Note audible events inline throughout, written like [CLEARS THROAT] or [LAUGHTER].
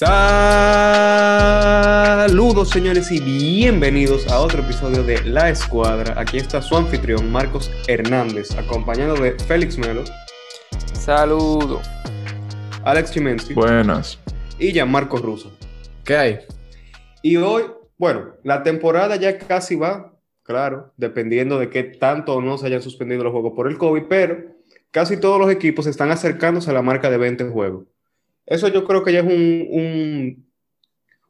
Saludos señores y bienvenidos a otro episodio de La Escuadra. Aquí está su anfitrión Marcos Hernández, acompañado de Félix Melo. Saludos. Alex Chimensky. Buenas. Y Gianmarco Russo. ¿Qué hay? Y hoy, bueno, la temporada ya casi va, claro, dependiendo de qué tanto o no se hayan suspendido los juegos por el COVID, pero casi todos los equipos están acercándose a la marca de 20 juegos. Eso yo creo que ya es un,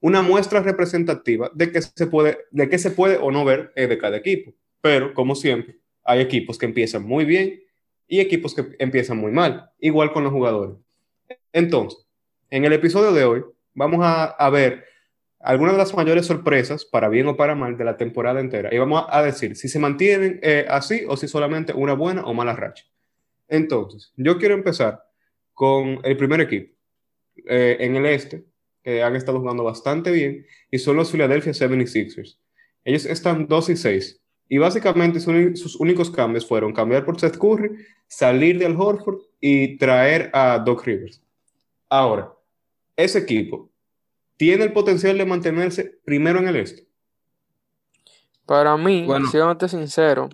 una muestra representativa de que, se puede, de se puede o no ver eh, de cada equipo. Pero, como siempre, hay equipos que empiezan muy bien y equipos que empiezan muy mal, igual con los jugadores. Entonces, en el episodio de hoy vamos a, ver algunas de las mayores sorpresas, para bien o para mal, de la temporada entera. Y vamos a, decir si se mantienen eh, así o si solamente una buena o mala racha. Entonces, yo quiero empezar con el primer equipo. Eh, en el este, que han estado jugando bastante bien, y son los Philadelphia 76ers. Ellos están 2 y 6. Y básicamente sus únicos cambios fueron cambiar por Seth Curry, salir de Al Horford y traer a Doc Rivers. Ahora, ese equipo tiene el potencial de mantenerse primero en el este. Para mí, bueno. sincero,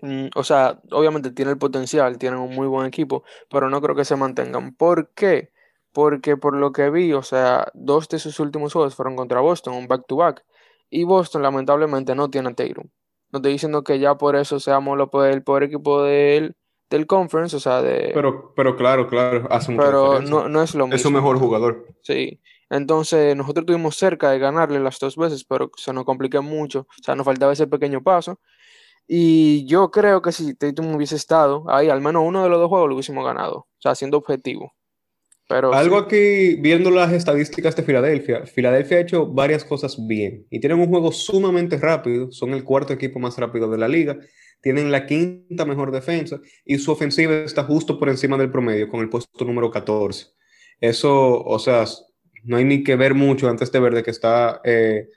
mm, o sea, obviamente tiene el potencial, tienen un muy buen equipo, pero no creo que se mantengan. ¿Por qué? Porque por lo que vi, o sea, dos de sus últimos juegos fueron contra Boston, un back-to-back, y Boston lamentablemente no tiene a Tatum. No estoy diciendo que ya por eso seamos el peor equipo del, del conference, o sea, de... Pero, pero claro, claro, hace Pero no, no, es lo mismo. Es su mejor jugador. Sí. Entonces, nosotros estuvimos cerca de ganarle las dos veces, pero se nos complicó mucho. O sea, nos faltaba ese pequeño paso. Y yo creo que si Tatum hubiese estado ahí, al menos uno de los dos juegos lo hubiésemos ganado. O sea, siendo objetivo. Algo aquí, viendo las estadísticas de Filadelfia, Filadelfia ha hecho varias cosas bien y tienen un juego sumamente rápido, son el cuarto equipo más rápido de la liga, tienen la quinta mejor defensa y su ofensiva está justo por encima del promedio con el puesto número 14. Eso, o sea, no hay ni que ver mucho antes de ver de que está, eh,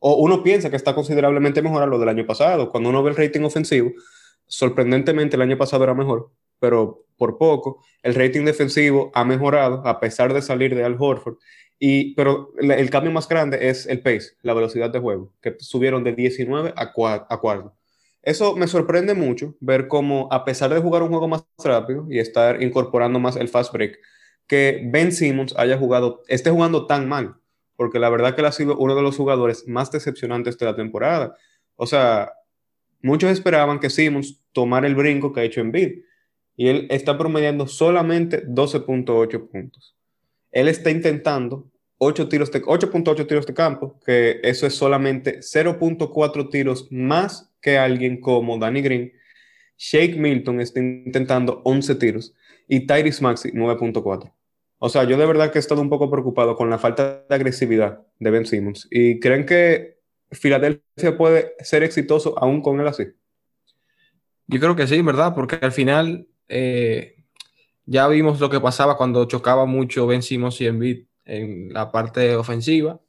o uno piensa que está considerablemente mejor a lo del año pasado. Cuando uno ve el rating ofensivo, sorprendentemente el año pasado era mejor, pero por poco. El rating defensivo ha mejorado a pesar de salir de Al Horford. Y, pero el cambio más grande es el pace, la velocidad de juego, que subieron de 19 a 4. Eso me sorprende mucho, ver cómo a pesar de jugar un juego más rápido y estar incorporando más el fast break, que Ben Simmons haya jugado, esté jugando tan mal, porque la verdad que él ha sido uno de los jugadores más decepcionantes de la temporada. O sea, muchos esperaban que Simmons tomara el brinco que ha hecho en Bid y él está promediando solamente 12.8 puntos. Él está intentando 8 tiros 8.8 tiros de campo, que eso es solamente 0.4 tiros más que alguien como Danny Green. Shake Milton está intentando 11 tiros y Tyrese Maxi 9.4. O sea, yo de verdad que he estado un poco preocupado con la falta de agresividad de Ben Simmons. ¿Y creen que Filadelfia puede ser exitoso aún con él así? Yo creo que sí, ¿verdad? Porque al final eh, ya vimos lo que pasaba cuando chocaba mucho Ben Simmons y Embiid en la parte ofensiva.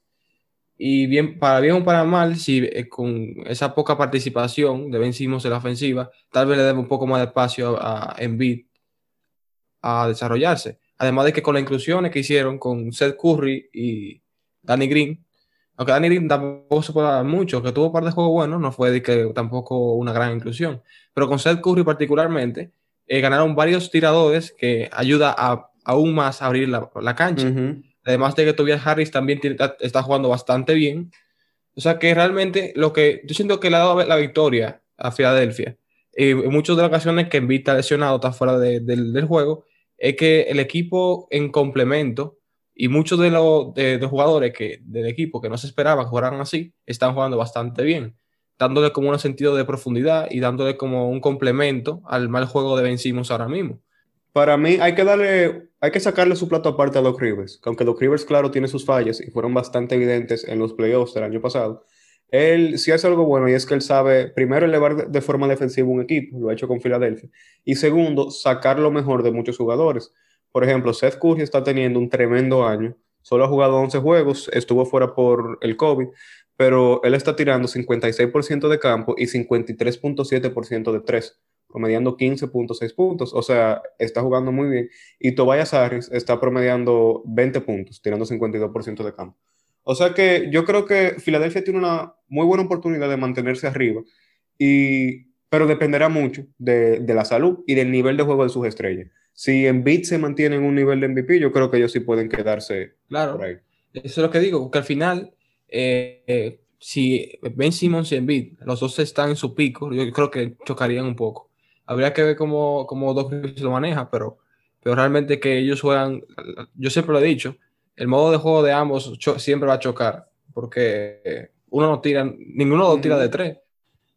Y bien, para bien o para mal, si eh, con esa poca participación de Ben Simmons en la ofensiva, tal vez le demos un poco más de espacio a, Embiid a desarrollarse. Además de que con las inclusiones que hicieron con Seth Curry y Danny Green, aunque Danny Green tampoco se puede dar mucho, que tuvo un par de juegos buenos, no fue que tampoco una gran inclusión. Pero con Seth Curry particularmente, eh, ganaron varios tiradores que ayuda a, aún más a abrir la, la cancha. Además de que Tobias Harris también está jugando bastante bien. O sea que realmente lo que yo siento que le ha dado la victoria a Filadelfia, eh, en muchas de las ocasiones que Embiid está lesionado, está fuera de, del juego, es que el equipo en complemento y muchos de los de, jugadores que, del equipo que no se esperaba que jugaran así, están jugando bastante bien dándole como un sentido de profundidad y dándole como un complemento al mal juego de Ben Simmons ahora mismo. Para mí hay que darle, hay que sacarle su plato aparte a Doc Rivers, que aunque Doc Rivers, claro, tiene sus fallas y fueron bastante evidentes en los playoffs del año pasado, él sí hace algo bueno y es que él sabe, primero, elevar de forma defensiva un equipo, lo ha hecho con Filadelfia, y segundo, sacar lo mejor de muchos jugadores. Por ejemplo, Seth Curry está teniendo un tremendo año, solo ha jugado 11 juegos, estuvo fuera por el COVID, pero él está tirando 56% de campo y 53.7% de tres. promediando 15.6 puntos, o sea, está jugando muy bien. Y Tobias Harris está promediando 20 puntos, tirando 52% de campo. O sea que yo creo que Filadelfia tiene una muy buena oportunidad de mantenerse arriba, y, pero dependerá mucho de, la salud y del nivel de juego de sus estrellas. Si en Beat se mantienen un nivel de MVP, yo creo que ellos sí pueden quedarse claro. por ahí. Eso es lo que digo, que al final, eh, eh, si Ben Simmons y Embiid, los dos están en su pico, yo creo que chocarían un poco. Habría que ver cómo, cómo Doc lo maneja, pero, pero realmente que ellos juegan, yo siempre lo he dicho, el modo de juego de ambos siempre va a chocar, porque uno no tira, ninguno lo tira de tres.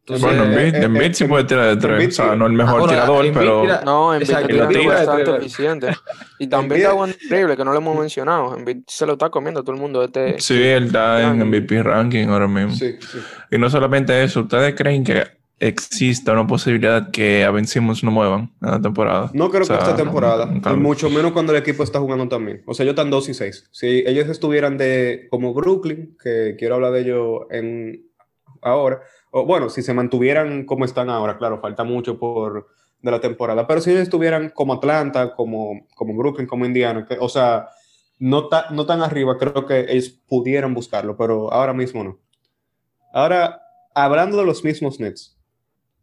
Bueno, en Bit, sí puede tirar de tres. O sea, no el mejor tirador, pero. no, en Bit es bastante eficiente. [LAUGHS] Y también está un increíble que no lo hemos mencionado. En Bit se lo está comiendo todo el mundo. Este, sí, él está en MVP ranking ahora mismo. Sí, sí. Y no solamente eso, ¿ustedes creen que exista una posibilidad que a Ben Simmons no muevan en la temporada. No creo que esta temporada, y mucho menos cuando el equipo está jugando también. O sea, ellos están 2 y 6. Si ellos estuvieran de como Brooklyn, que quiero hablar de ellos en ahora, o bueno, si se mantuvieran como están ahora, claro, falta mucho por de la temporada, pero si ellos estuvieran como Atlanta, como, como Brooklyn, como Indiana, o sea, no, no tan arriba, creo que ellos pudieran buscarlo, pero ahora mismo no. Ahora, hablando de los mismos Nets,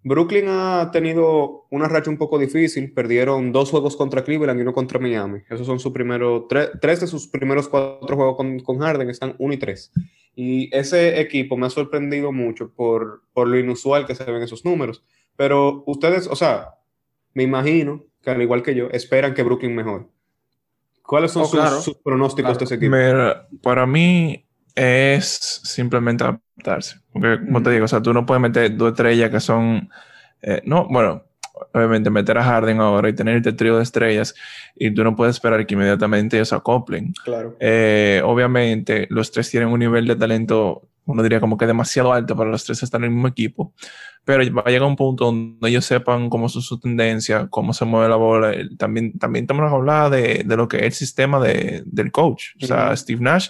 Brooklyn ha tenido una racha un poco difícil. Perdieron dos juegos contra Cleveland y uno contra Miami. Esos son sus primeros, tres, de sus primeros cuatro juegos con, con, Harden están uno y tres. Y ese equipo me ha sorprendido mucho por, por lo inusual que se ven esos números. Pero ustedes, o sea, me imagino que al igual que yo, esperan que Brooklyn mejore. ¿Cuáles son oh, sus, pronósticos de ese equipo? para mí es simplemente adaptarse. Porque, como te digo, o sea, tú no puedes meter dos estrellas que son. Eh, no, bueno, obviamente meter a Harden ahora y tener este trío de estrellas y tú no puedes esperar que inmediatamente ellos acoplen. Claro. Eh, obviamente, los tres tienen un nivel de talento, uno diría como que demasiado alto para los tres estar en el mismo equipo, pero va a llegar un punto donde ellos sepan cómo es su tendencia, cómo se mueve la bola. También, también tenemos que hablar de, de lo que es el sistema de, del coach. O sea, Steve Nash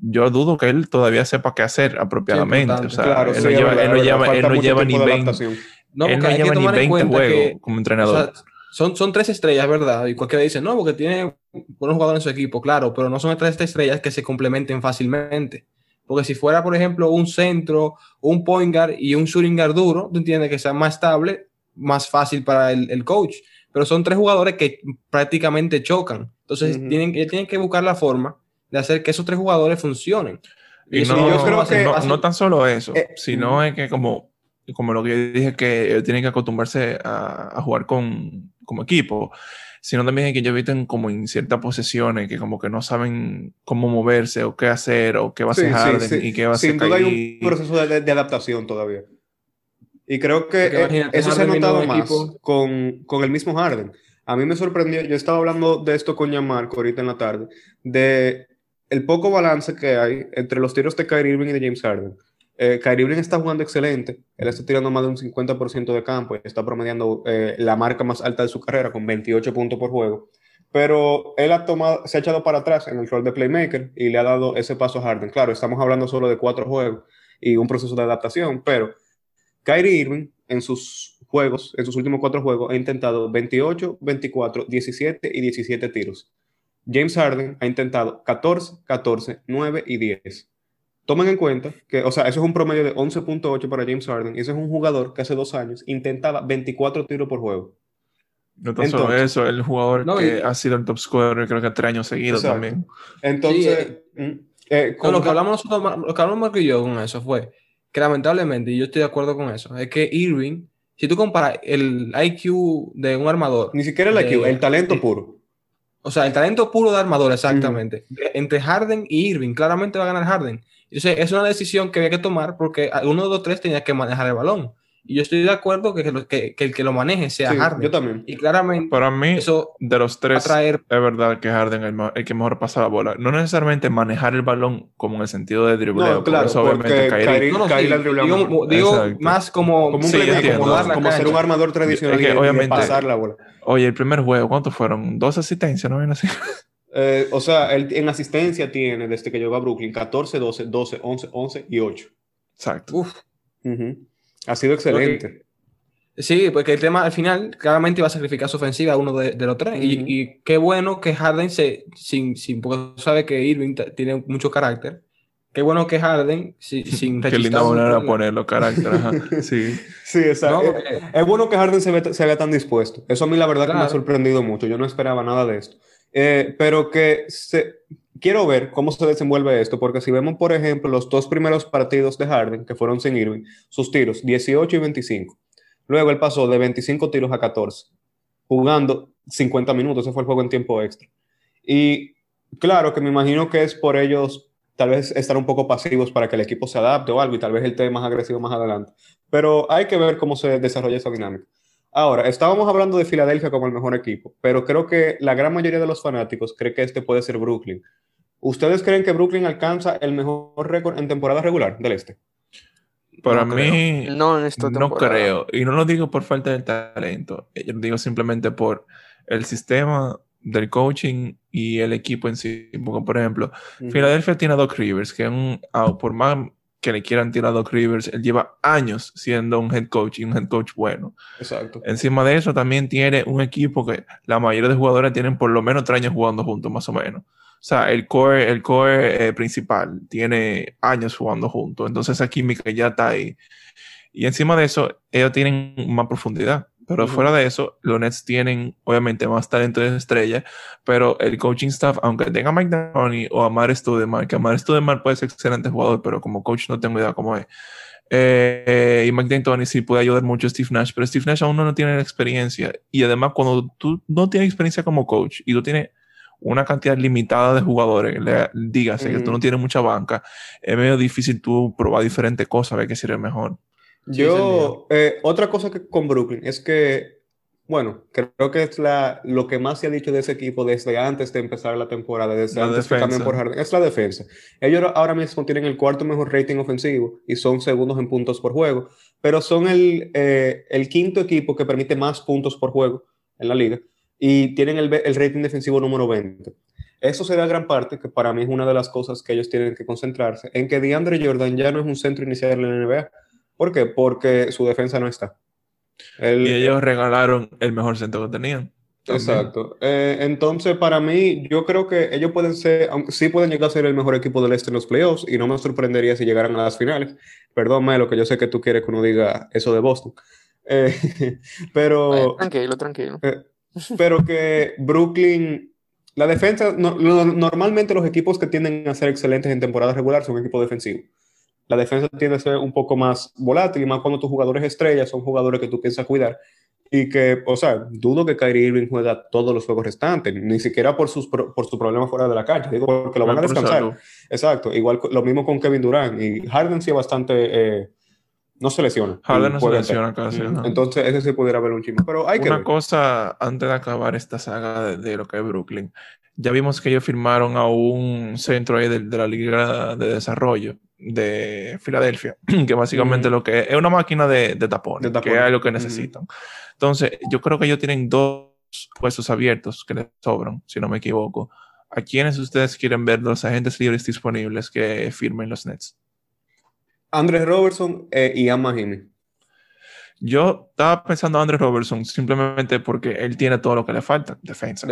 yo dudo que él todavía sepa qué hacer apropiadamente. o sea, él, no lleva, él, no lleva, él no lleva ni 20, no, él no lleva ni 20 juegos como entrenador. son, son tres estrellas, ¿verdad? Y cualquiera dice, no, porque tiene buenos jugadores en su equipo, claro, pero no son tres estrellas que se complementen fácilmente. Porque si fuera, por ejemplo, un centro, un point guard y un shooting guard duro, tú entiendes que sea más estable, más fácil para el, el coach. Pero son tres jugadores que prácticamente chocan. Entonces, tienen, tienen que buscar la forma de hacer que esos tres jugadores funcionen. Y, no, yo creo que no, tan solo eso, eh, sino es que como, como lo que yo dije, que tienen que acostumbrarse a, jugar con, como equipo, sino también que ellos eviten como en ciertas posesiones que como que no saben cómo moverse o qué hacer o qué va a hacer Harden y qué va a hacer Sin duda hay un proceso de, adaptación todavía. Y creo que eh, eso se ha notado más con, con, el mismo Harden. A mí me sorprendió, yo estaba hablando de esto con Yamarco ahorita en la tarde, de el poco balance que hay entre los tiros de Kyrie Irving y de James Harden. Eh, Kyrie Irving está jugando excelente, él está tirando más de un 50% de campo y está promediando eh, la marca más alta de su carrera con 28 puntos por juego. Pero él ha tomado, se ha echado para atrás en el rol de playmaker y le ha dado ese paso a Harden. Claro, estamos hablando solo de cuatro juegos y un proceso de adaptación, pero Kyrie Irving en sus juegos, en sus últimos cuatro juegos, ha intentado 28, 24, 17 y 17 tiros. James Harden ha intentado 14, 14, 9 y 10. Tomen en cuenta que, o sea, eso es un promedio de 11.8 para James Harden y ese es un jugador que hace dos años intentaba 24 tiros por juego. No tan solo eso, el jugador que ha sido el top scorer creo que tres años seguidos también. Entonces, eh, mm, eh, lo que hablamos nosotros, lo que hablamos Marco y yo con eso fue que lamentablemente, y yo estoy de acuerdo con eso, es que Irving, si tú comparas el IQ de un armador. Ni siquiera el IQ, el talento puro. O sea, el talento puro de armador, exactamente. Entre Harden y Irving, claramente va a ganar Harden. Entonces, es una decisión que había que tomar porque uno de los tres tenía que manejar el balón. Y yo estoy de acuerdo que, que, el que lo maneje sea Harden. Yo también. Y claramente. Para mí, eso de los tres, es verdad que Harden es el, que mejor pasa la bola. No necesariamente manejar el balón como en el sentido de dribleo. No, claro, eso obviamente caer, no, Digo, digo más como, como, un como, ser un armador tradicional que, obviamente, pasar la bola. Oye, el primer juego, ¿cuántos fueron? ¿Dos asistencias? ¿No ven así? Eh, o sea, él en asistencia tiene, desde que llegó a Brooklyn, 14, 12, 12, 11, 11 y 8. Exacto. Uf. Ha sido excelente. Sí, porque el tema al final claramente iba a sacrificar su ofensiva a uno de, los tres. y, qué bueno que Harden se, sin, sin, porque sabe que Irving tiene mucho carácter. Qué bueno que Harden [LAUGHS] sin Qué linda manera de ponerlo, carácter. [LAUGHS] Sí. sí, exacto. es, bueno que Harden se, se, vea tan dispuesto. Eso a mí la verdad que me ha sorprendido mucho. Yo no esperaba nada de esto. Eh, pero que quiero ver cómo se desenvuelve esto, porque si vemos, por ejemplo, los dos primeros partidos de Harden, que fueron sin Irving, sus tiros, 18 y 25 Luego él pasó de 25 tiros a 14, jugando 50 minutos. Ese fue el juego en tiempo extra. Y claro que me imagino que es por ellos tal vez estar un poco pasivos para que el equipo se adapte o algo y tal vez el tema más agresivo más adelante. Pero hay que ver cómo se desarrolla esa dinámica. Ahora, estábamos hablando de Filadelfia como el mejor equipo, pero creo que la gran mayoría de los fanáticos cree que este puede ser Brooklyn. ¿Ustedes creen que Brooklyn alcanza el mejor récord en temporada regular del este? Para mí, no, no creo. Y no lo digo por falta de talento. Yo lo digo simplemente por el sistema del coaching y el equipo en sí. Porque, por ejemplo, Filadelfia tiene a Doc Rivers, que un, por más que le quieran tirar a Doc Rivers, él lleva años siendo un head coach y un head coach bueno. Exacto. Encima de eso, también tiene un equipo que la mayoría de jugadores tienen por lo menos tres años jugando juntos, más o menos. O sea, el core, el core eh, principal tiene años jugando juntos, entonces esa química ya está ahí. Y encima de eso, ellos tienen más profundidad. Pero fuera de eso, los Nets tienen obviamente más talento de estrella, pero el coaching staff, aunque tenga a Mike D'Antoni o a Mar Studemar, que Amar Studemar puede ser excelente jugador, pero como coach no tengo idea cómo es. Eh, y Mike D'Antoni sí puede ayudar mucho a Steve Nash, pero Steve Nash aún no tiene la experiencia. Y además, cuando tú no tienes experiencia como coach y tú tienes una cantidad limitada de jugadores, le, dígase que tú no tienes mucha banca, es medio difícil tú probar diferentes cosas, ver qué sería mejor. Yo, eh, otra cosa que con Brooklyn es que, bueno, creo que es la, lo que más se ha dicho de ese equipo desde antes de empezar la temporada, desde antes de cambiar por Harden, es la defensa. Ellos ahora mismo tienen el cuarto mejor rating ofensivo y son segundos en puntos por juego, pero son el, eh, el quinto equipo que permite más puntos por juego en la liga y tienen el, el, rating defensivo número 20. Eso se da gran parte, que para mí es una de las cosas que ellos tienen que concentrarse, en que DeAndre Jordan ya no es un centro inicial en la NBA. ¿Por qué? Porque su defensa no está. y ellos regalaron el mejor centro que tenían. Exacto. Eh, entonces, para mí, yo creo que ellos pueden ser, sí pueden llegar a ser el mejor equipo del este en los playoffs y no me sorprendería si llegaran a las finales. Perdón, Melo, que yo sé que tú quieres que uno diga eso de Boston. Eh, [LAUGHS] pero... tranquilo, tranquilo. Eh, pero que Brooklyn, la defensa, normalmente los equipos que tienden a ser excelentes en temporada regular son equipos defensivos. La defensa tiende a ser un poco más volátil, y más cuando tus jugadores estrellas son jugadores que tú piensas cuidar. Y que, o sea, dudo que Kyrie Irving juega todos los juegos restantes, ni siquiera por sus, por su problema fuera de la cancha, digo, porque lo van a descansar. Exacto, igual lo mismo con Kevin Durant. Y Harden sí bastante eh, no se lesiona. Harden no se lesiona casi. Entonces, ese se pudiera ver un chisme. Pero hay que. Una cosa antes de acabar esta saga de, lo que es Brooklyn. Ya vimos que ellos firmaron a un centro ahí de, la Liga de Desarrollo de Filadelfia, [CLEARS THROAT] que básicamente lo que es, es una máquina de, de tapones, que es lo que necesitan. Entonces, yo creo que ellos tienen dos puestos abiertos que les sobran, si no me equivoco. ¿A quiénes ustedes quieren ver los agentes libres disponibles que firmen los Nets? Andrés Robertson eh, y Ian Mahimi. Yo estaba pensando en Andrés Robertson simplemente porque él tiene todo lo que le falta, defensa.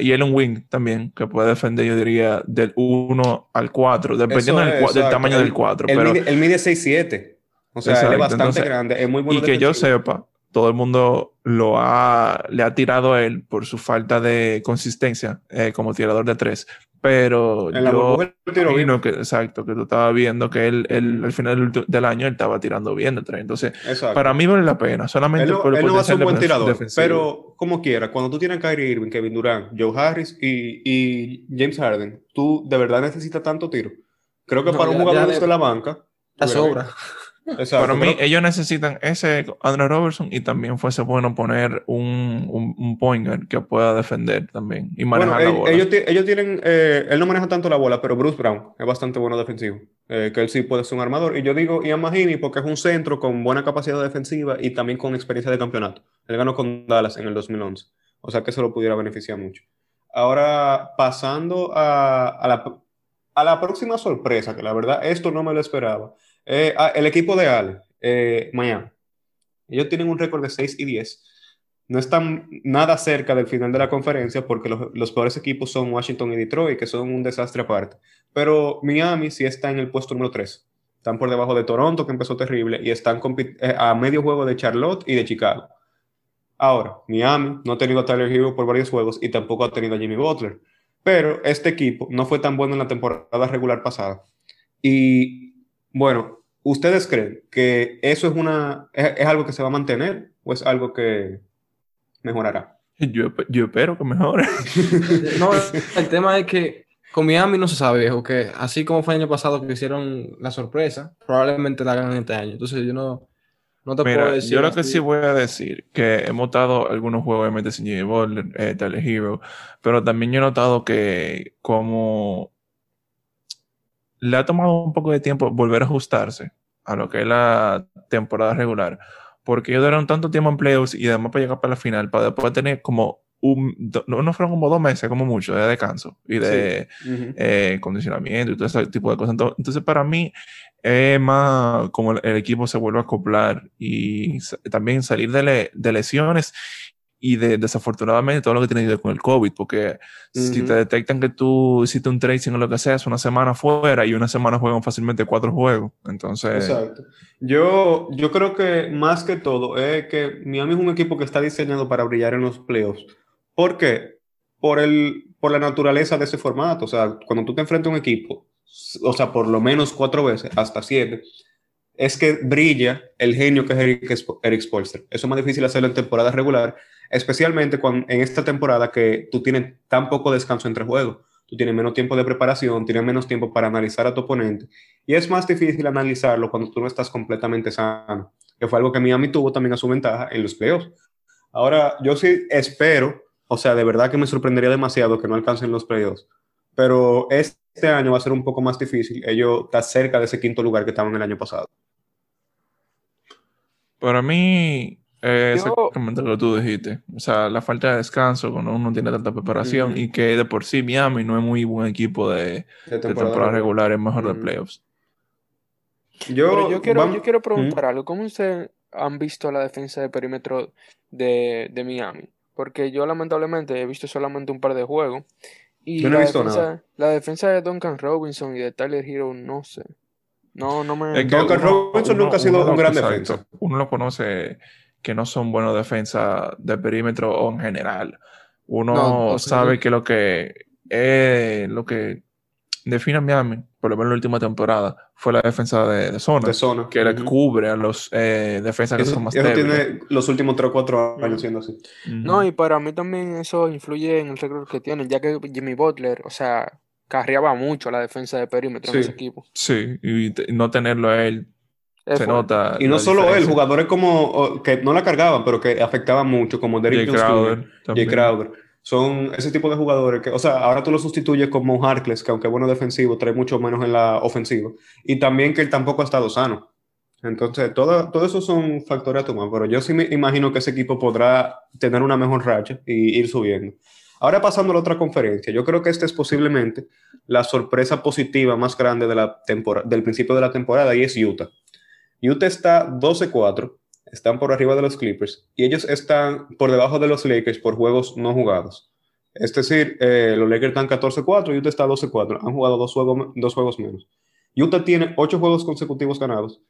Y, él un wing también, que puede defender, yo diría, del 1 al 4, dependiendo del, tamaño del 4. Él, pero, mide, él mide 6'7". O sea, él es bastante grande, es muy bueno. Y que yo sepa, todo el mundo lo ha, le ha tirado a él por su falta de consistencia eh, como tirador de tres. Pero yo imagino que, exacto, que tú estabas viendo que él, al final del, año él estaba tirando bien de tres. Entonces, para mí vale la pena. Solamente él por él no va a ser un buen tirador, pero como quiera, cuando tú tienes a Kyrie Irving, Kevin Durant, Joe Harris y, y, James Harden, tú de verdad necesitas tanto tiro. Creo que para un jugador de la banca. La sobra. Para mí, ellos necesitan ese Andrew Robertson y también fuese bueno poner un, un, un pointer que pueda defender también y manejar la bola. Ellos, ellos tienen, eh, él no maneja tanto la bola, pero Bruce Brown es bastante bueno defensivo. Eh, que él sí puede ser un armador. Y yo digo Ian Mahimi porque es un centro con buena capacidad defensiva y también con experiencia de campeonato. Él ganó con Dallas en el 2011. O sea que eso lo pudiera beneficiar mucho. Ahora, pasando a, a, la, a la próxima sorpresa, que la verdad esto no me lo esperaba. Eh, ah, el equipo de Ale, eh, Miami. Ellos tienen un récord de 6 y 10. No están nada cerca del final de la conferencia porque los, los, peores equipos son Washington y Detroit, que son un desastre aparte. Pero Miami sí está en el puesto número 3. Están por debajo de Toronto, que empezó terrible, y están eh, a medio juego de Charlotte y de Chicago. Ahora, Miami no ha tenido a Tyler Hero por varios juegos y tampoco ha tenido a Jimmy Butler. Pero este equipo no fue tan bueno en la temporada regular pasada. Y bueno, ¿ustedes creen que eso es, una, es, algo que se va a mantener o es algo que mejorará? Yo, yo espero que mejore. [LAUGHS] no, el tema es que con Miami no se sabe, viejo, que así como fue el año pasado que hicieron la sorpresa, probablemente la hagan este año. Entonces yo no, no te puedo decir. Yo lo que sí voy a decir, que he notado algunos juegos, obviamente, sin Jimmy Butler, eh, Hero, pero también yo he notado que como le ha tomado un poco de tiempo volver a ajustarse a lo que es la temporada regular, porque ellos duraron tanto tiempo en playoffs y además para llegar para la final, para después tener como un, no, fueron como dos meses, como mucho, de descanso y de eh, condicionamiento y todo ese tipo de cosas. Entonces, para mí, es más como el, equipo se vuelve a acoplar y también salir de, de lesiones y de, desafortunadamente todo lo que tiene que ver con el COVID, porque si te detectan que tú hiciste un tracing o lo que sea, es una semana fuera y una semana juegan fácilmente cuatro juegos. Entonces. Exacto. Yo, yo creo que más que todo es que Miami es un equipo que está diseñado para brillar en los playoffs. ¿Por qué? Por, el, por la naturaleza de ese formato. O sea, cuando tú te enfrentas a un equipo, o sea, por lo menos cuatro veces, hasta siete, es que brilla el genio que es Eric, Eric Spolster. Eso es más difícil hacerlo en temporada regular especialmente en esta temporada que tú tienes tan poco descanso entre juegos. Tú tienes menos tiempo de preparación, tienes menos tiempo para analizar a tu oponente. Y es más difícil analizarlo cuando tú no estás completamente sano, que fue algo que Miami tuvo también a su ventaja en los playoffs. Ahora, yo sí espero, o sea, de verdad que me sorprendería demasiado que no alcancen los playoffs, pero este año va a ser un poco más difícil. Ellos están cerca de ese quinto lugar que estaban el año pasado. Para mí, eh, exactamente lo que tú dijiste. O sea, la falta de descanso cuando uno no tiene tanta preparación y que de por sí Miami no es muy buen equipo de, temporada, regular, es mejor de playoffs. Yo, yo, quiero, yo quiero preguntar algo. ¿Cómo ustedes han visto la defensa de perímetro de, de, Miami? Porque yo lamentablemente he visto solamente un par de juegos. Y yo no he visto nada. La defensa de Duncan Robinson y de Tyler Hero, no sé. No, no me. Duncan Robinson nunca ha sido un gran defensa. Uno lo conoce que no son buenos defensas de perímetro o en general. Uno sabe que lo que es lo que define a Miami, por lo menos en la última temporada, fue la defensa de, zona, de zona. que le cubre a los eh, defensas que son más eso tiene los últimos 3 o 4 años siendo así. No, y para mí también eso influye en el récord que tienen, ya que Jimmy Butler, o sea, carriaba mucho la defensa de perímetro en ese equipo. Sí, y no tenerlo a él se nota. Y no solo él, jugadores como que no la cargaban, pero que afectaban mucho, como Derrick Crowder, Jay Crowder. Son ese tipo de jugadores que, o sea, ahora tú lo sustituyes como Harkless, que aunque bueno defensivo, trae mucho menos en la ofensiva. Y también que él tampoco ha estado sano. Entonces, todo, todo eso son factores a tomar, pero yo sí me imagino que ese equipo podrá tener una mejor racha y ir subiendo. Ahora pasando a la otra conferencia, yo creo que esta es posiblemente la sorpresa positiva más grande de la del principio de la temporada y es Utah. Utah está 12-4, están por arriba de los Clippers y ellos están por debajo de los Lakers por juegos no jugados. Es decir, eh, los Lakers están 14-4 y Utah está 12-4. Han jugado dos juegos, dos juegos menos. Utah tiene ocho juegos consecutivos ganados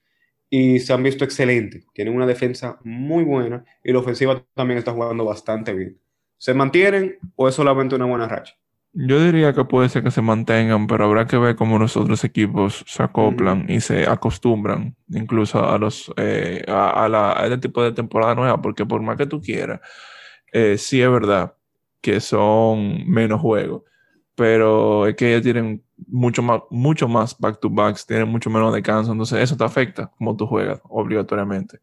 y se han visto excelentes. Tienen una defensa muy buena y la ofensiva también está jugando bastante bien. ¿Se mantienen o es solamente una buena racha? Yo diría que puede ser que se mantengan, pero habrá que ver cómo los otros equipos se acoplan y se acostumbran incluso a los eh, a, la, este tipo de temporada nueva, porque por más que tú quieras, eh, sí es verdad que son menos juegos, pero es que ellos tienen mucho más, mucho más back to backs, tienen mucho menos descanso, entonces eso te afecta como tú juegas obligatoriamente.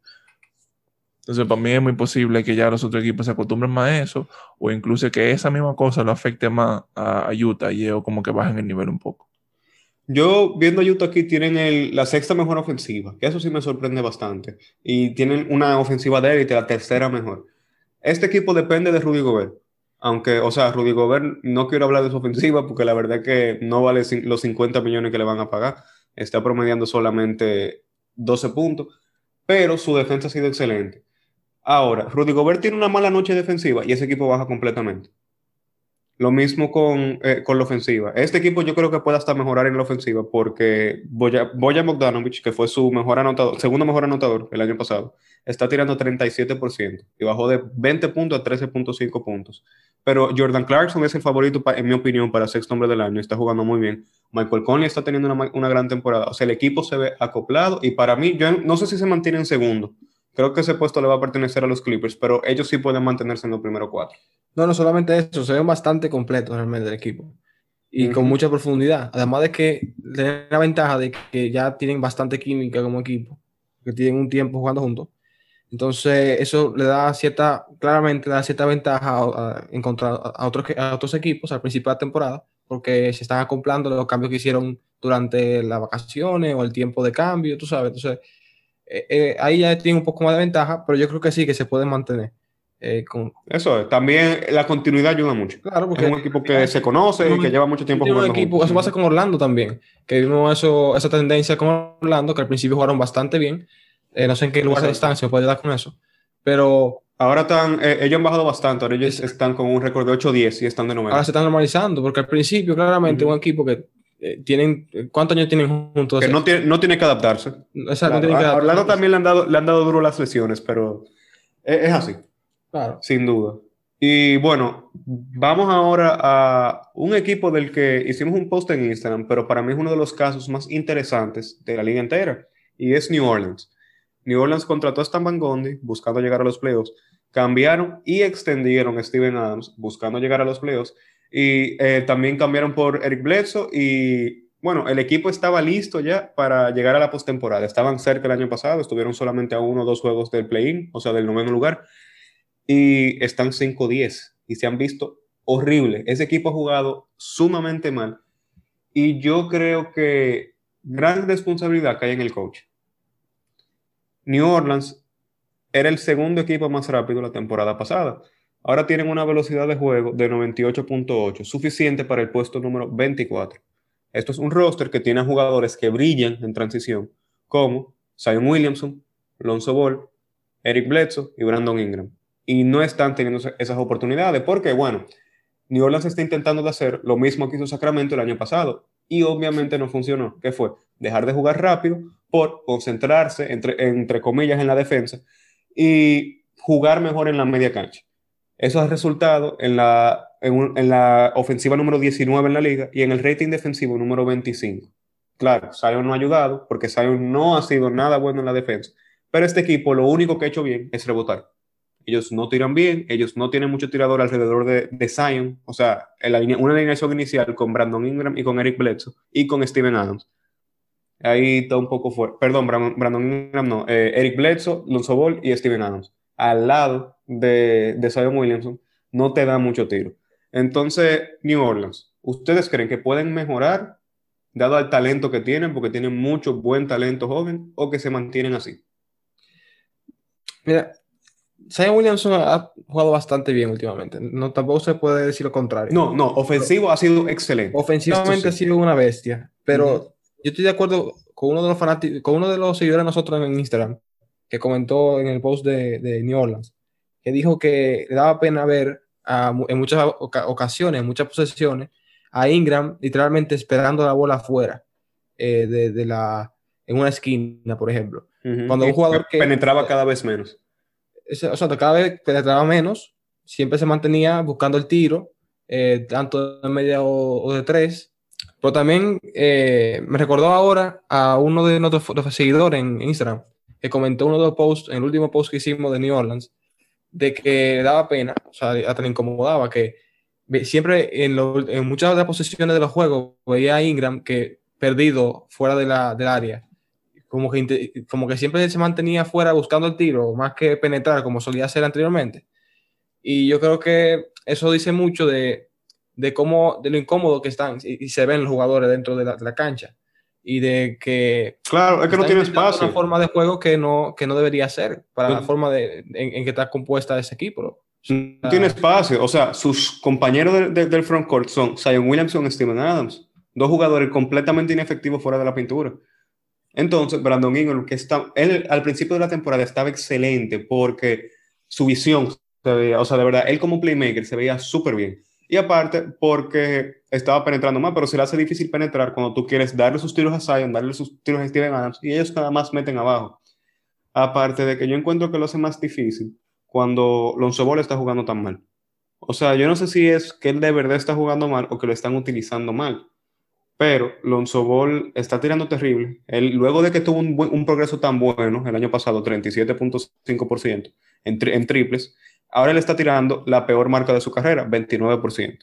Entonces, para mí es muy posible que ya los otros equipos se acostumbren más a eso, o incluso que esa misma cosa lo afecte más a, Utah y ellos como que bajen el nivel un poco. Yo, viendo a Utah aquí, tienen la sexta mejor ofensiva, que eso sí me sorprende bastante. Y tienen una ofensiva de élite, la tercera mejor. Este equipo depende de Rudy Gobert. Aunque, o sea, Rudy Gobert, no quiero hablar de su ofensiva porque la verdad es que no vale los 50 millones que le van a pagar. Está promediando solamente 12 puntos, pero su defensa ha sido excelente. Ahora, Rudy Gobert tiene una mala noche defensiva y ese equipo baja completamente. Lo mismo con, eh, con la ofensiva. Este equipo yo creo que puede hasta mejorar en la ofensiva porque Boya, Boya que fue su mejor anotador, segundo mejor anotador el año pasado, está tirando 37% y bajó de 20 puntos a 13.5 puntos. Pero Jordan Clarkson es el favorito, en mi opinión, para sexto hombre del año. Está jugando muy bien. Michael Conley está teniendo una, una, gran temporada. O sea, el equipo se ve acoplado y para mí, yo no sé si se mantiene en segundo. Creo que ese puesto le va a pertenecer a los Clippers, pero ellos sí pueden mantenerse en los primeros cuatro. No, no solamente eso, se ven bastante completos realmente el equipo. Y con mucha profundidad. Además de que tienen la ventaja de que ya tienen bastante química como equipo, que tienen un tiempo jugando juntos. Entonces, eso le da cierta, claramente le da cierta ventaja a, en contra a otros, a otros equipos al principio de la temporada, porque se están acoplando los cambios que hicieron durante las vacaciones o el tiempo de cambio, tú sabes. Entonces, eh, eh, ahí ya tienen un poco más de ventaja, pero yo creo que sí, que se pueden mantener. Eh, con... Eso también la continuidad ayuda mucho. Claro, porque es un equipo que se conoce y que lleva mucho tiempo jugando. Equipo, eso pasa con Orlando también, que vimos eso, esa tendencia con Orlando, que al principio jugaron bastante bien. Eh, no sé en qué lugar de distancia puede dar con eso, pero. Ahora están, eh, ellos han bajado bastante, ahora ellos están con un récord de 8-10 y están de nuevo. Ahora se están normalizando, porque al principio, claramente, un equipo que tienen, ¿cuántos años tienen juntos? Que no tiene, no tiene que adaptarse. Exacto, a Orlando también le han, dado, le han dado duro las lesiones, pero es así. Sin duda. Y bueno, vamos ahora a un equipo del que hicimos un post en Instagram, pero para mí es uno de los casos más interesantes de la liga entera, y es New Orleans. New Orleans contrató a Stan Van Gundy buscando llegar a los playoffs, cambiaron y extendieron a Steven Adams buscando llegar a los playoffs, y eh, también cambiaron por Eric Bledsoe y bueno, el equipo estaba listo ya para llegar a la postemporada. Estaban cerca el año pasado, estuvieron solamente a uno o dos juegos del play-in, o sea, del noveno lugar y están 5-10 y se han visto horrible. Ese equipo ha jugado sumamente mal y yo creo que gran responsabilidad cae en el coach. New Orleans era el segundo equipo más rápido la temporada pasada. Ahora tienen una velocidad de juego de 98.8, suficiente para el puesto número 24. Esto es un roster que tiene jugadores que brillan en transición, como Zion Williamson, Lonzo Ball, Eric Bledsoe y Brandon Ingram y no están teniendo esas oportunidades porque, bueno, New Orleans está intentando de hacer lo mismo que hizo Sacramento el año pasado y obviamente no funcionó. ¿Qué fue? Dejar de jugar rápido por concentrarse, entre, entre comillas, en la defensa y jugar mejor en la media cancha. Eso ha resultado en la, en, la ofensiva número 19 en la liga y en el rating defensivo número 25. Claro, Zion no ha ayudado porque Zion no ha sido nada bueno en la defensa, pero este equipo lo único que ha hecho bien es rebotar ellos no tiran bien, ellos no tienen mucho tirador alrededor de, de Zion, o sea, una alineación inicial con Brandon Ingram y con Eric Bledsoe y con Steven Adams. Ahí está un poco fuerte. Perdón, Brandon Ingram no. Eh, Eric Bledsoe, Lonzo Ball y Steven Adams. Al lado de, de Zion Williamson no te da mucho tiro. Entonces, New Orleans, ¿ustedes creen que pueden mejorar dado el talento que tienen, porque tienen mucho buen talento joven, o que se mantienen así? Mira, Zion Williamson ha jugado bastante bien últimamente. No, tampoco se puede decir lo contrario. No, no, ofensivo ha sido excelente. Ofensivamente ha sido una bestia. Pero yo estoy de acuerdo con uno de los fanáticos, con uno de los seguidores de nosotros en Instagram, que comentó en el post de, de New Orleans, que dijo que le daba pena ver en muchas ocasiones, en muchas posesiones, a Ingram literalmente esperando la bola afuera eh, de, la, en una esquina, por ejemplo. Cuando un jugador que penetraba cada vez menos o sea, cada vez penetraba menos, siempre se mantenía buscando el tiro, eh, tanto de media o, de tres. Pero también eh, me recordó ahora a uno de nuestros seguidores en Instagram, que comentó uno de los posts, en el último post que hicimos de New Orleans, de que daba pena, o sea, hasta le incomodaba, que siempre en, en muchas de las posiciones de los juegos veía a Ingram que perdido fuera de la, del área como que, como que siempre se mantenía fuera buscando el tiro, más que penetrar como solía hacer anteriormente. Y yo creo que eso dice mucho de, de cómo, de lo incómodo que están y, se ven los jugadores dentro de la, cancha. Y de que... Claro, es que no tiene espacio. Una forma de juego que no, que no debería ser para la forma de, en, que está compuesta ese equipo. No tiene espacio. O sea, sus compañeros del front court son Zion Williamson y Steven Adams. Dos jugadores completamente inefectivos fuera de la pintura. Entonces, Brandon Ingram, que está, él al principio de la temporada estaba excelente porque su visión se veía, o sea, de verdad, él como playmaker se veía súper bien. Y aparte, porque estaba penetrando más, pero se le hace difícil penetrar cuando tú quieres darle sus tiros a Zion, darle sus tiros a Steven Adams, y ellos nada más meten abajo. Aparte de que yo encuentro que lo hace más difícil cuando Lonzo Ball está jugando tan mal. O sea, yo no sé si es que él de verdad está jugando mal o que lo están utilizando mal. Pero Lonzo Ball está tirando terrible. Él, luego de que tuvo un, un progreso tan bueno el año pasado, 37.5% en, en triples, ahora él está tirando la peor marca de su carrera, 29%.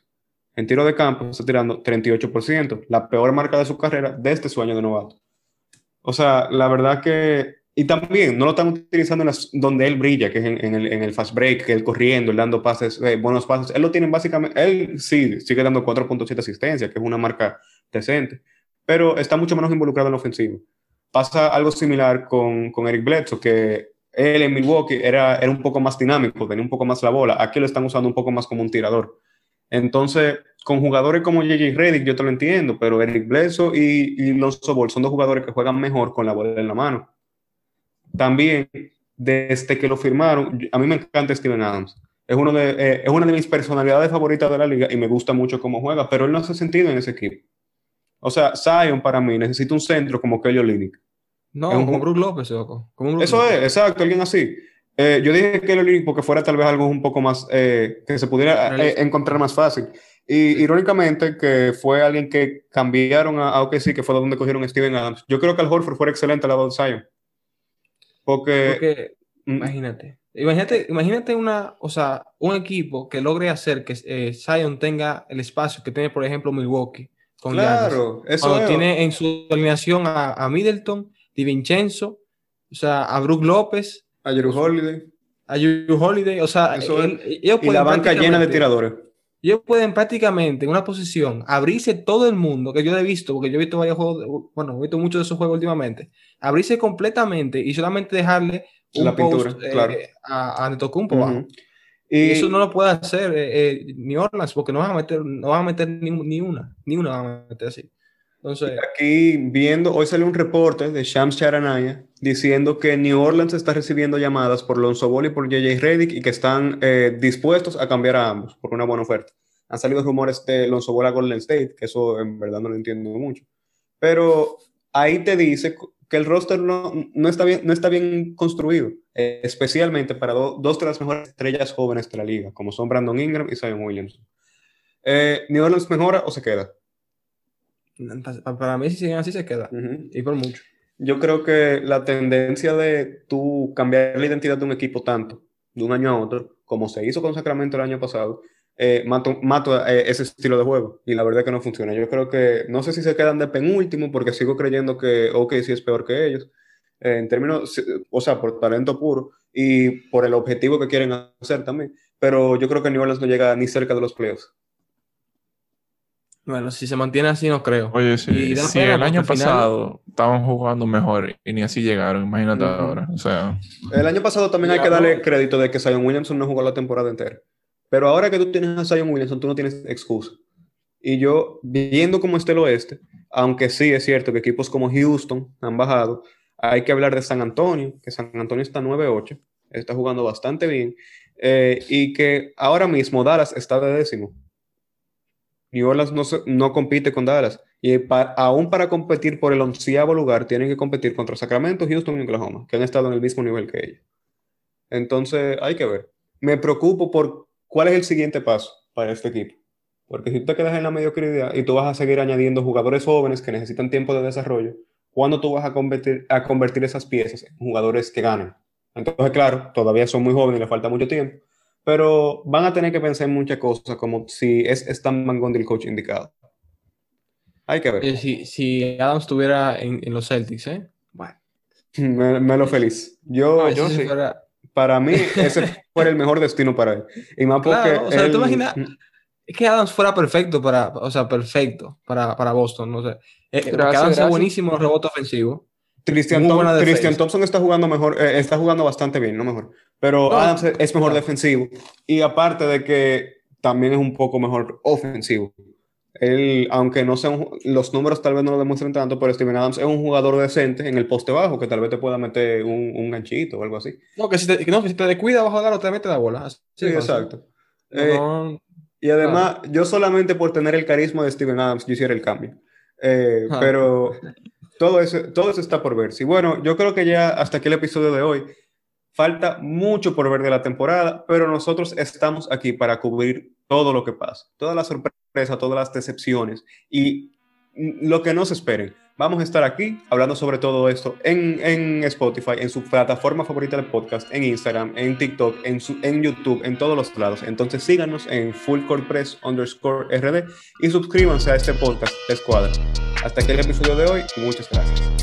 En tiro de campo está tirando 38%, la peor marca de su carrera desde su año de novato. O sea, la verdad que y también no lo están utilizando en las, donde él brilla, que es en, el, en, el, fast break, que él corriendo, él dando pases, eh, buenos pases. Él lo tiene básicamente, él sí, sigue dando 4.7 asistencia, que es una marca decente, pero está mucho menos involucrado en la ofensiva. Pasa algo similar con, con Eric Bledsoe, que él en Milwaukee era, era un poco más dinámico, tenía un poco más la bola. Aquí lo están usando un poco más como un tirador. Entonces, con jugadores como JJ Redick, yo te lo entiendo, pero Eric Bledsoe y, y Lonzo Ball son dos jugadores que juegan mejor con la bola en la mano también, desde que lo firmaron, a mí me encanta Steven Adams. Es, uno de, eh, es una de mis personalidades favoritas de la liga y me gusta mucho cómo juega, pero él no hace sentido en ese equipo. O sea, Zion para mí necesita un centro como Kelly Olynyk. No, como Brook López, Como Eso es, exacto, alguien así. Eh, yo dije Kelly Olynyk porque fuera tal vez algo un poco más, eh, que se pudiera encontrar más fácil. Y irónicamente, que fue alguien que cambiaron a, a sí, que fue donde cogieron a Steven Adams. Yo creo que Al Horford fue excelente al lado de Zion. Porque, mm. imagínate, imagínate, imagínate una, o sea, un equipo que logre hacer que eh, Zion tenga el espacio que tiene, por ejemplo, Milwaukee. Con claro, eso Cuando tiene en su alineación a, Middleton, Di Vincenzo, o sea, a Brook López, a Drew Holiday. A Drew Holiday, o sea, y la banca llena de tiradores. Ellos pueden prácticamente en una posición abrirse todo el mundo, que yo he visto, porque yo he visto varios juegos, bueno, he visto muchos de esos juegos últimamente, abrirse completamente y solamente dejarle un la pintura, eh, a, a Netocumpo Y eso no lo puede hacer eh, eh, New Orleans, porque no van a meter, no van a meter ni, ni, una, ni una van a meter así. Entonces, aquí viendo, hoy salió un reporte de Shams Charanaya diciendo que New Orleans está recibiendo llamadas por Lonzo Ball y por JJ Redick y que están eh, dispuestos a cambiar a ambos por una buena oferta. Han salido rumores de Lonzo Ball a Golden State, que eso en verdad no lo entiendo mucho. Pero ahí te dice que el roster no, no, está, bien, no está bien construido, especialmente para dos de las mejores estrellas jóvenes de la liga, como son Brandon Ingram y Zion Williamson. Eh, ¿New Orleans mejora o se queda? Para mí, si siguen así, se queda. Y por mucho yo creo que la tendencia de tú cambiar la identidad de un equipo tanto, de un año a otro, como se hizo con Sacramento el año pasado, eh, mato, eh, ese estilo de juego. Y la verdad es que no funciona. Yo creo que, no sé si se quedan de penúltimo, porque sigo creyendo que OK sí es peor que ellos, eh, en términos, o sea, por talento puro y por el objetivo que quieren hacer también. Pero yo creo que New Orleans no llega ni cerca de los playoffs. Bueno, si se mantiene así, no creo. Oye, sí, si el año pasado estaban jugando mejor y ni así llegaron, imagínate ahora. O sea. El año pasado también hay que darle crédito de que Zion Williamson no jugó la temporada entera. Pero ahora que tú tienes a Zion Williamson, tú no tienes excusa. Y yo, viendo cómo está el oeste, aunque sí es cierto que equipos como Houston han bajado, hay que hablar de San Antonio, que San Antonio está 9-8, está jugando bastante bien, eh, y que ahora mismo Dallas está de décimo New no, no compite con Dallas. Y aún para competir por el onceavo lugar, tienen que competir contra Sacramento, Houston y Oklahoma, que han estado en el mismo nivel que ellos. Entonces, hay que ver. Me preocupo por cuál es el siguiente paso para este equipo. Porque si tú te quedas en la mediocridad y tú vas a seguir añadiendo jugadores jóvenes que necesitan tiempo de desarrollo, ¿cuándo tú vas a convertir, a convertir esas piezas en jugadores que ganen? Entonces, claro, todavía son muy jóvenes y les falta mucho tiempo pero van a tener que pensar en muchas cosas, como si es Stan Van Gundy el coach indicado. Hay que ver. Si, si Adams estuviera en, en, los Celtics, ¿eh? Bueno. [LAUGHS] Me, lo feliz. Yo, yo sí. Para mí, ese fue el mejor destino para él. Y más porque. o sea, ¿tú imaginas? Mm. Es que Adams fuera perfecto para, o sea, perfecto para, para Boston, no sé. Eh, gracias, Adams es buenísimo en rebote ofensivo. Christian, Thompson está jugando mejor, eh, está jugando bastante bien, no mejor. Pero Adams es mejor defensivo. Y aparte de que también es un poco mejor ofensivo. Él, aunque no sean los números tal vez no lo demuestren tanto, pero Steven Adams es un jugador decente en el poste bajo que tal vez te pueda meter un, un ganchito o algo así. No, que si te, no, que si te descuida bajo la te mete la bola. Sí, exacto. Eh, y además, yo solamente por tener el carisma de Steven Adams, yo hiciera el cambio. Eh, ah. Pero todo eso, todo eso está por ver. Sí, bueno, yo creo que ya hasta aquí el episodio de hoy. Falta mucho por ver de la temporada, pero nosotros estamos aquí para cubrir todo lo que pasa, todas las sorpresas, todas las decepciones y lo que no se esperen. Vamos a estar aquí hablando sobre todo esto en, en, Spotify, en su plataforma favorita de podcast, en Instagram, en TikTok, en, su, en YouTube, en todos los lados. Entonces síganos en fullcorepress underscore RD y suscríbanse a este podcast Escuadra. Hasta aquí el episodio de hoy. Muchas gracias.